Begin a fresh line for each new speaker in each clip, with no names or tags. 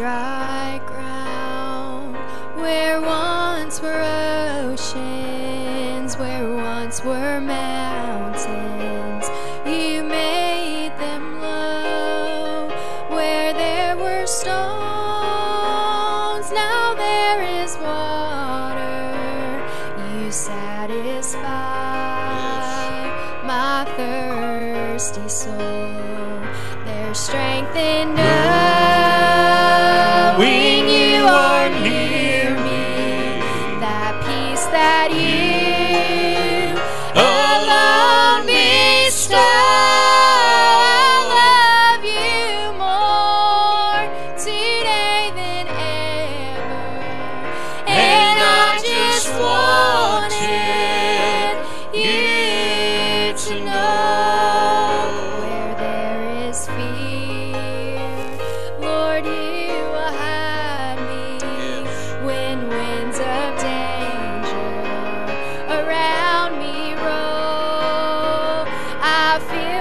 dry ground where once were oceans, where once were mountains. You made them low where there were stones. Now there is water. You satisfy my thirsty soul. There's strength in us. Maria.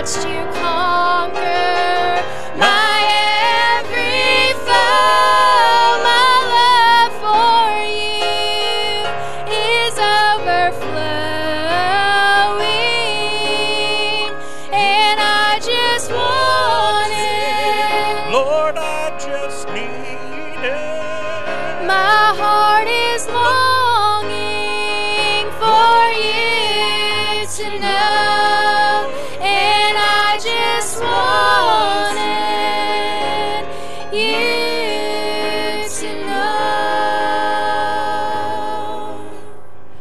watched you conquer my every foe. My love for you is overflowing, and I just want it. Lord, I just need it. My heart is lost.